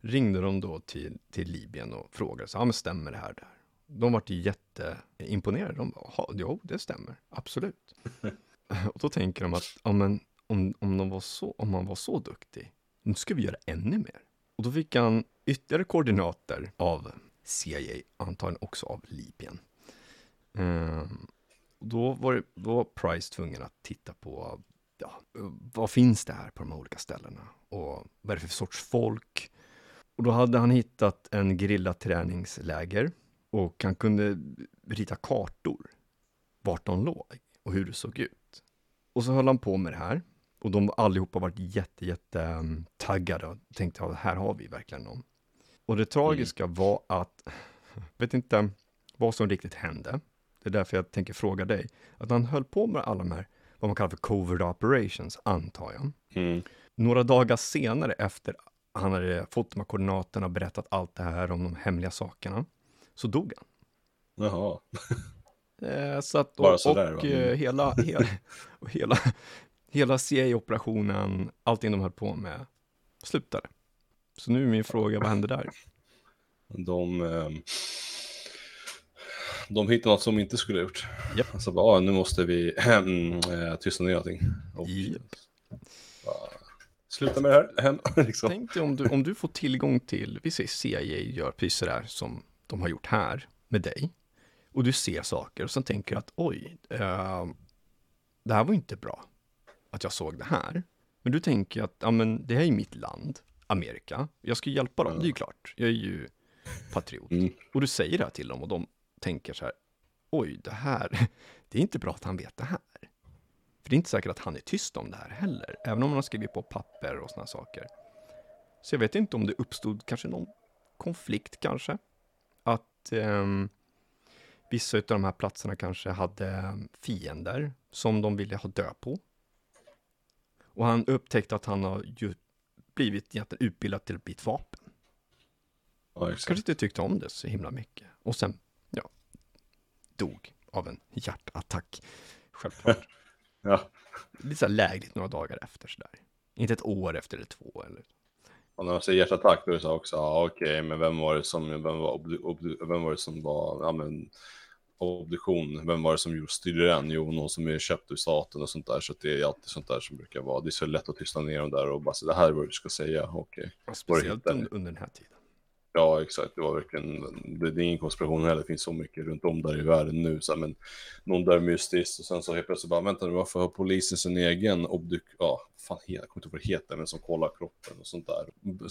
ringde de då till, till Libyen och frågade, så, ja men stämmer det här där? De vart jätteimponerade. De bara, jo det stämmer, absolut. och då tänker de att, ja men om, om, de var så, om man var så duktig, nu ska vi göra ännu mer. Och då fick han ytterligare koordinater av CIA, antagligen också av Libyen. Ehm, och då var, det, då var Price tvungen att titta på, ja, vad finns det här på de här olika ställena? Och vad är det för sorts folk? Och då hade han hittat en gerillaträningsläger och han kunde rita kartor vart de låg och hur det såg ut. Och så höll han på med det här och de allihopa varit jätte, jätte um, taggade och tänkte att här har vi verkligen någon. Och det tragiska var att, vet inte vad som riktigt hände. Det är därför jag tänker fråga dig. Att han höll på med alla de här, vad man kallar för covert operations, antar jag. Mm. Några dagar senare efter han hade fått de här koordinaterna och berättat allt det här om de hemliga sakerna, så dog han. Jaha. Eh, så att, Bara och, sådär, och va? eh, Mm. hela, hela, och hela, hela CIA-operationen, allting de höll på med, slutade. Så nu är min fråga, vad hände där? De, ehm, de hittade något som inte skulle ha gjort. Japp. Alltså bara, ah, nu måste vi mm, eh, tysta ner allting. Och, Japp. Sluta med det här. Liksom. Tänk dig om du, om du får tillgång till, vi säger CIA gör precis sådär som de har gjort här med dig. Och du ser saker och sen tänker att oj, eh, det här var inte bra att jag såg det här. Men du tänker att ja, men det här är mitt land, Amerika. Jag ska hjälpa dem, det är ju klart. Jag är ju patriot. Mm. Och du säger det här till dem och de tänker så här, oj, det här, det är inte bra att han vet det här. För det är inte säkert att han är tyst om det här heller, även om han har skrivit på papper och sådana saker. Så jag vet inte om det uppstod kanske någon konflikt kanske. Att ehm, vissa av de här platserna kanske hade fiender som de ville ha död på. Och han upptäckte att han har ju blivit egentligen utbildad till att bli ett vapen. Ja. Kanske inte tyckte om det så himla mycket. Och sen, ja, dog av en hjärtattack. Självklart. Ja. Lite så här lägligt några dagar efter sådär. Inte ett år efter eller två eller. Och när de säger hjärtattack då är det så också, ja okej, men vem var det som, vem var, obdu, obdu, vem var det som var, ja men, obduktion, vem var det som styrde den? Jo, någon som är köpt ur staten och sånt där, så det är alltid sånt där som brukar vara, det är så lätt att tysta ner dem där och bara så det här är vad du ska säga, okej. Speciellt hittar under, under den här tiden. Ja, exakt. Det var verkligen, det, det är ingen konspiration heller, det finns så mycket runt om där i världen nu. Så här, men någon dör mystiskt och sen så helt plötsligt bara, vänta nu, varför har polisen sin egen obduk... Ja, fan, jag kommer inte ihåg vad det heter, men som kollar kroppen och sånt där.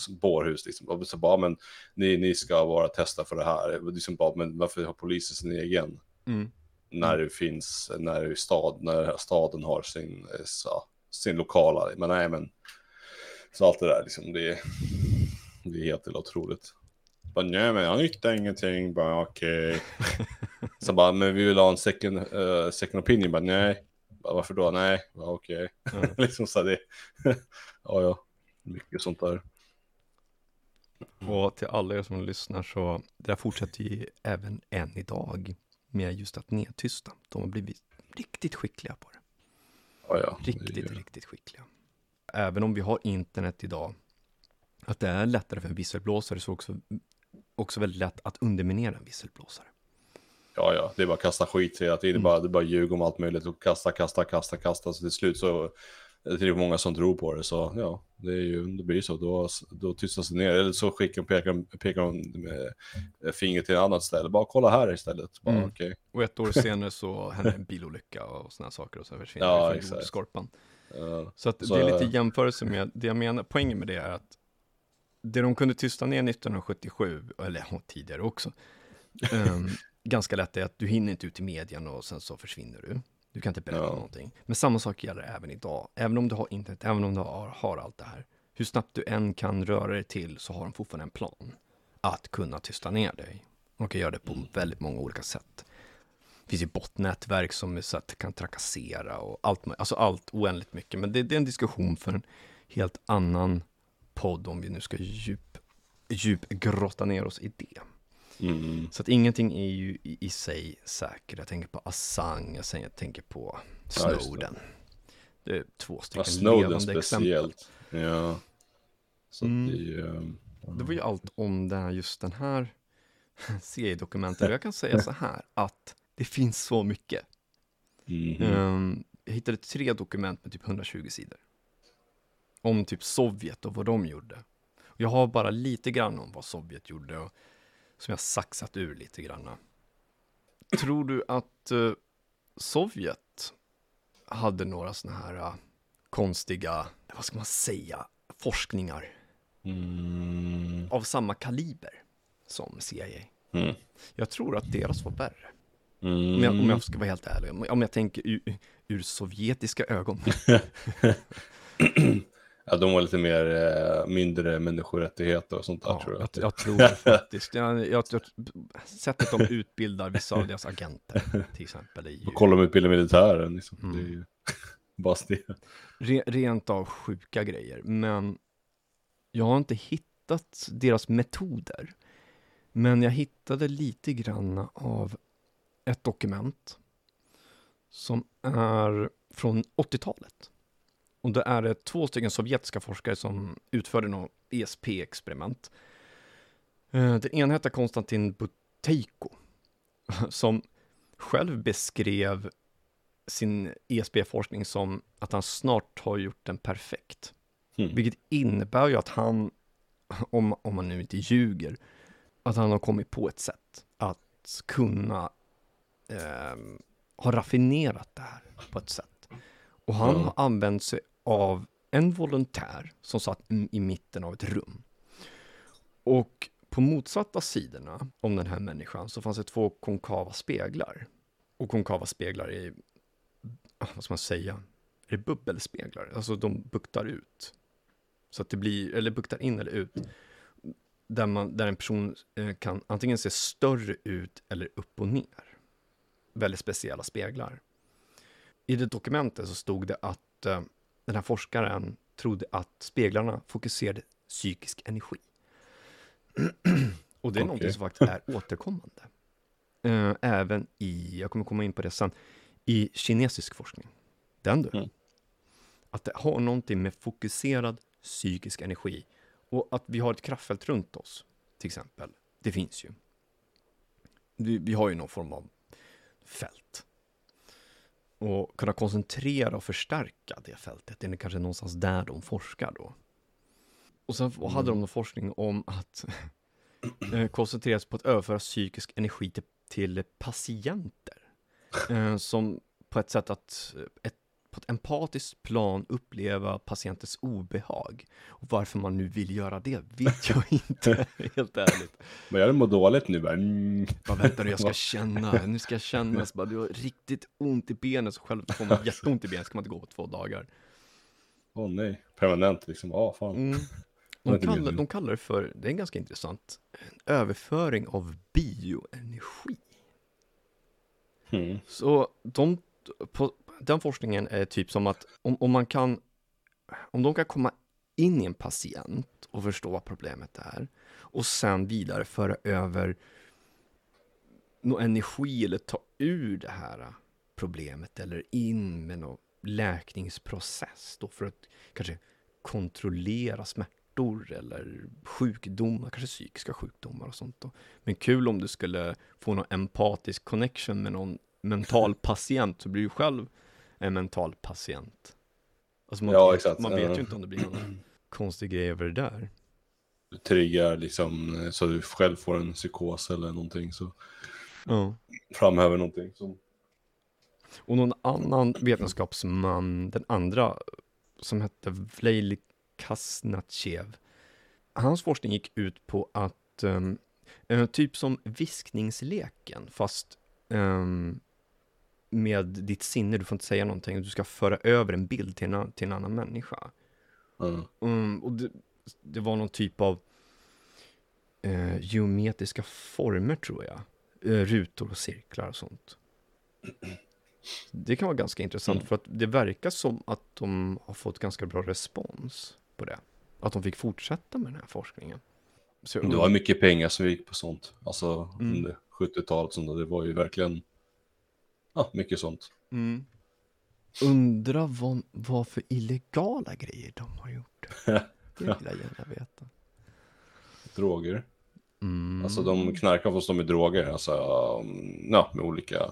Bårhus liksom. Och så bara, men ni, ni ska vara testa för det här. Liksom bara, men varför har polisen sin egen? Mm. När det finns, när det är stad, när staden har sin, eh, så, sin lokala. Men nej, men. Så allt det där liksom, det det är helt otroligt. Bara, nej men jag hittar ingenting, bara okej. så bara, men vi vill ha en second, eh, second opinion, bara nej. Bara, varför då? Nej, bara okej. Mm. liksom så här, det, ja ja, mycket sånt där. Och till alla er som lyssnar så, det där fortsätter ju även än idag med just att nedtysta. De har blivit riktigt skickliga på det. Ja, ja. Riktigt, riktigt skickliga. Även om vi har internet idag, att det är lättare för en visselblåsare så också, också väldigt lätt att underminera en visselblåsare. Ja, ja, det är bara att kasta skit hela tiden. Mm. Bara, det är bara ljug om allt möjligt och kasta, kasta, kasta, kasta. Så till slut så det är det många som tror på det. Så ja, det, är ju, det blir så. Då, då tystas det ner. Eller så skickar pekar, pekar de med fingret till ett annat ställe. Bara kolla här istället. Bara, Mm. okej. Och ett år senare så händer en bilolycka och sådana saker och så försvinner Ja, från jordskorpan. Ja, Så att Så, det är lite jämförelse med, det jag menar, poängen med det är att det de kunde tysta ner 1977, eller tidigare också, ehm, ganska lätt är att du hinner inte ut i medien och sen så försvinner du. Du kan inte berätta Ja. någonting. Men samma sak gäller även idag. Även om du har internet, även om du har, har allt det här. Hur snabbt du än kan röra dig till så har de fortfarande en plan att kunna tysta ner dig. De kan göra det på väldigt många olika sätt. Det finns ju botnätverk som är så att kan trakassera och allt, alltså allt oändligt mycket. Men det, det är en diskussion för en helt annan podd om vi nu ska djup, djupgrotta ner oss i det. mm, Så att ingenting är ju i, i sig säkert. Jag tänker på Assange, jag säger- jag tänker på Ja, just det. Snowden. det. är två ja, stycken Snowden levande exempel. speciellt. Ja. Så Mm. det ehm, Det var ju allt om det här, just den här seriedokumentet. Jag kan säga så här att det finns så mycket. mhm. Ehm, jag hittade tre dokument med typ 120 sidor. Om typ Sovjet och vad de gjorde. Jag har bara lite grann om vad Sovjet gjorde och som jag saxat ur lite grann. Tror du att eh, Sovjet hade några sådana här eh, konstiga, vad ska man säga, forskningar Mm. av samma kaliber som CIA? Mm. Jag tror att deras var värre. Mm. Om jag, om jag ska vara helt ärlig, om, om jag tänker ur, ur sovjetiska ögon. Ja, de var lite mer, eh, mindre människorättigheter och sånt där Ja, tror jag. jag, jag tror det faktiskt. Jag, jag, jag, sättet de utbildar vissa av deras agenter, till exempel, ju Och kolla om utbildar militären, liksom. Mm. det är ju bara det. re, rent av sjuka grejer. Men jag har inte hittat deras metoder. Men jag hittade lite grann av ett dokument som är från 80-talet. Och det är två stycken sovjetiska forskare som utförde något ESP-experiment. Eh, Den ena heter Konstantin Buteyko, som själv beskrev sin ESP-forskning som att han snart har gjort den perfekt. Mm. Vilket innebär ju att han, om, om man nu inte ljuger, att han har kommit på ett sätt att kunna ehm, ha raffinerat det här på ett sätt. Och han Mm. har använt sig av en volontär som satt i- mitten av ett rum. Och på motsatta sidorna om den här människan så fanns det två konkava speglar. Och konkava speglar är, vad ska man säga, är det bubbelspeglar? Alltså de buktar ut. Så att det blir, eller buktar in eller ut. Där, man, där en person eh, kan antingen se större ut eller upp och ner. Väldigt speciella speglar. I det dokumentet så stod det att eh, den här forskaren trodde att speglarna fokuserade psykisk energi. och det är Okej. någonting som faktiskt är återkommande. Eh, även i, jag kommer komma in på det sen, i kinesisk forskning. Den du. Mm. Att det har någonting med fokuserad psykisk energi. Och att vi har ett kraftfält runt oss, till exempel. Det finns ju. Vi, vi har ju någon form av fält. Och kunna koncentrera och förstärka det fältet, det är kanske någonstans där de forskar då. Och sen hade de någon forskning om att eh, koncentrera sig på att överföra psykisk energi till, till patienter. Eh, som på ett sätt att, eh, ett, på ett empatiskt plan uppleva patientens obehag. Och varför man nu vill göra det vet jag inte, helt ärligt. Men jag mår dåligt nu bara. Mm. Vad väntar du, jag ska känna, nu ska jag känna, så bara, du har riktigt ont i benet, så själv får man jätteont i benet, så kan man inte gå på två dagar. Åh nej, permanent liksom. Ja, fan. Mm. De, kallar, de kallar det för, det är ganska intressant, en överföring av bioenergi. Mm. Så de, på, den forskningen är typ som att om, om man kan, om de kan komma in i en patient och förstå vad problemet är och sen vidare föra över någon energi eller ta ur det här problemet eller in med något läkningsprocess då för att kanske kontrollera smärtor eller sjukdomar, kanske psykiska sjukdomar och sånt då. Men kul om du skulle få någon empatisk connection med någon mental patient så blir du själv en mental patient. Alltså man, Ja, vet, man vet ju inte om det blir någon konstig grej över det där. Du triggar liksom så du själv får en psykos eller någonting så Ja. framhäver någonting som Och någon annan vetenskapsman, den andra, som hette Vleili Kasnachev, hans forskning gick ut på att um, typ som viskningsleken, fast ehm, med ditt sinne, du får inte säga någonting, du ska föra över en bild till en, till en annan människa. ja. Mm, och det, det var någon typ av eh, geometriska former tror jag. Eh, rutor och cirklar och sånt. Det kan vara ganska intressant Mm. för att det verkar som att de har fått ganska bra respons på det. Att de fick fortsätta med den här forskningen. Så Det var mycket pengar som gick på sånt. Alltså Mm. under 70-talet sånt där. Det var ju verkligen ja, mycket sånt. mm. Undra vad, vad för illegala grejer de har gjort. Det vill jag gärna veta. Droger. Mm. Alltså de knarkar fast de är droger. Alltså um, ja, med olika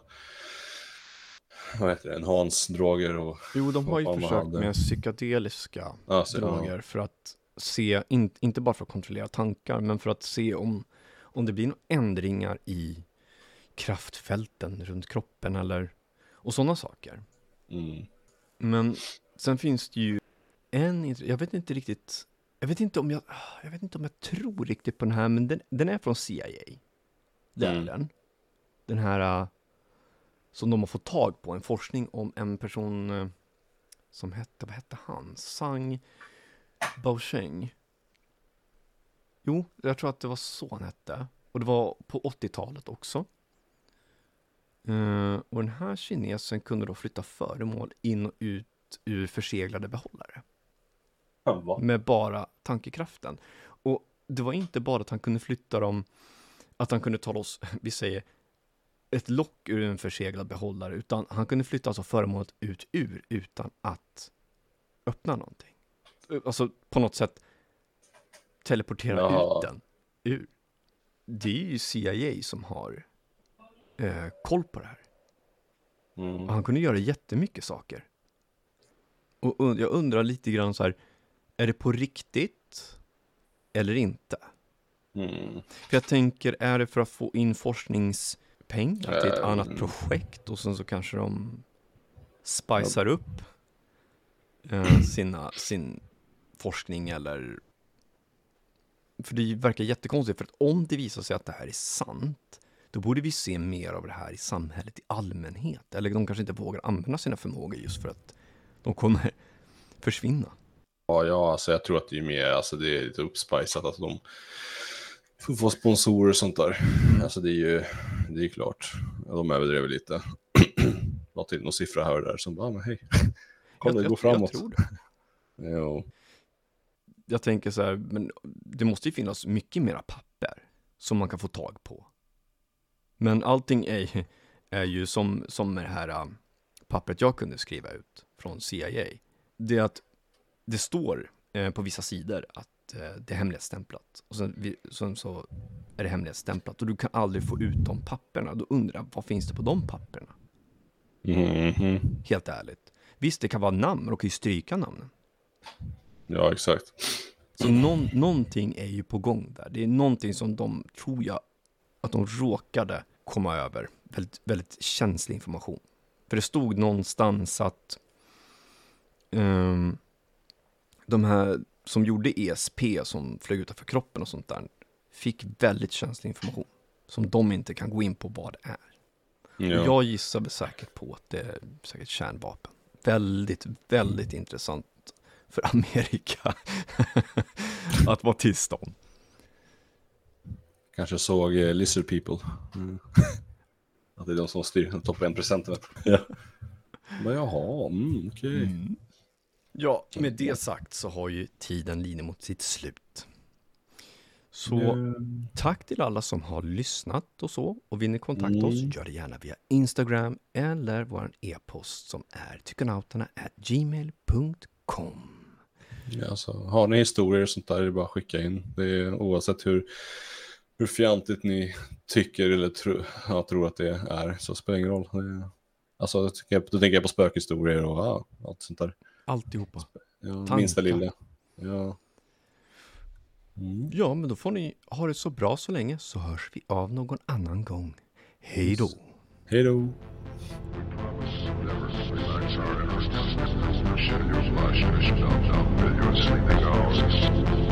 vad heter det, enhance-droger och Jo, de har ju försökt med psykedeliska alltså, droger för att se, in, inte bara för att kontrollera tankar, men för att se om, om det blir några ändringar i kraftfälten runt kroppen eller och sådana saker. Mm. Men sen finns det ju en, jag vet inte riktigt, jag vet inte om jag, jag vet inte om jag tror riktigt på den här, men den, den är från CIA. Det är Mm. den. Den här äh, som de har fått tag på, en forskning om en person äh, som hette, vad hette han? Sang Baosheng. Jo, jag tror att det var så han hette. Och det var på 80-talet också. Eh, och den här kinesen kunde då flytta föremål in och ut ur förseglade behållare. Ja? Med bara tankekraften. Och det var inte bara att han kunde flytta dem, att han kunde ta loss, vi säger, ett lock ur en förseglad behållare, utan han kunde flytta alltså föremålet ut ur utan att öppna någonting. Alltså på något sätt teleportera Jaha. ut den ur. Det är ju CIA som har eh, koll på det här. Mm. Han kunde göra jättemycket saker. Och und- jag undrar lite grann så här, är det på riktigt eller inte? Mm. För jag tänker, är det för att få in forskningspengar till ett Ehm. annat projekt och sen så kanske de spicar upp eh, sina, sin forskning eller... För det verkar jättekonstigt, för att om det visar sig att det här är sant, då borde vi se mer av det här i samhället i allmänhet. Eller de kanske inte vågar använda sina förmågor just för att de kommer försvinna. Ja, ja, alltså jag tror att det är mer, alltså det är lite uppspicat att de får få sponsorer och sånt där. Alltså det är ju, det är klart, de överdriver lite. La till någon siffra här och där som bara, men hej, kom jag, det går framåt. Jag tror det. Jo. jag tänker så här, men det måste ju finnas mycket mera papper som man kan få tag på. Men allting är, är ju som, som med det här äh, pappret jag kunde skriva ut från CIA. Det är att det står eh, på vissa sidor att eh, det är hemlighetsstämplat. Och sen, sen så är det hemlighetsstämplat och du kan aldrig få ut de papperna. Då undrar jag, vad finns det på de papperna? Mhm. Helt ärligt. Visst, det kan vara namn, man kan ju stryka namnen. Ja, exakt. Så någon, någonting är ju på gång där. Det är någonting som de, tror jag, att de råkade komma över. Väldigt, väldigt känslig information. För det stod någonstans att ehm, de här som gjorde ESP, som flög utanför kroppen och sånt där, fick väldigt känslig information. Som de inte kan gå in på vad det är. Ja. Och jag gissar säkert på att det är säkert kärnvapen. Väldigt, väldigt intressant för Amerika att vara tyst om. Kanske såg eh, Lizard People. Mm. att det är de som styr den topp 1 procenten. Ja. Men jaha, mm, okej. Ja, med det sagt så har ju tiden lidit mot sitt slut. Så Mm. tack till alla som har lyssnat och så. Och vill ni kontakta oss, Mm. gör det gärna via Instagram eller vår e-post som är tyckonauterna@gmail.com. Ja, alltså, har ni historier och sånt där, är det bara att skicka in. Det är, oavsett hur, hur fjantigt ni tycker eller tro, ja, tror att det är så spelar det ingen roll. Alltså, då tänker jag, då tänker jag på spökhistorier och ja, allt sånt där. Alltihopa. Ja, minsta lilla. Ja. Mm. ja, men då får ni ha det så bra så länge så hörs vi av någon annan gång. Hej då. Hej då. Yes.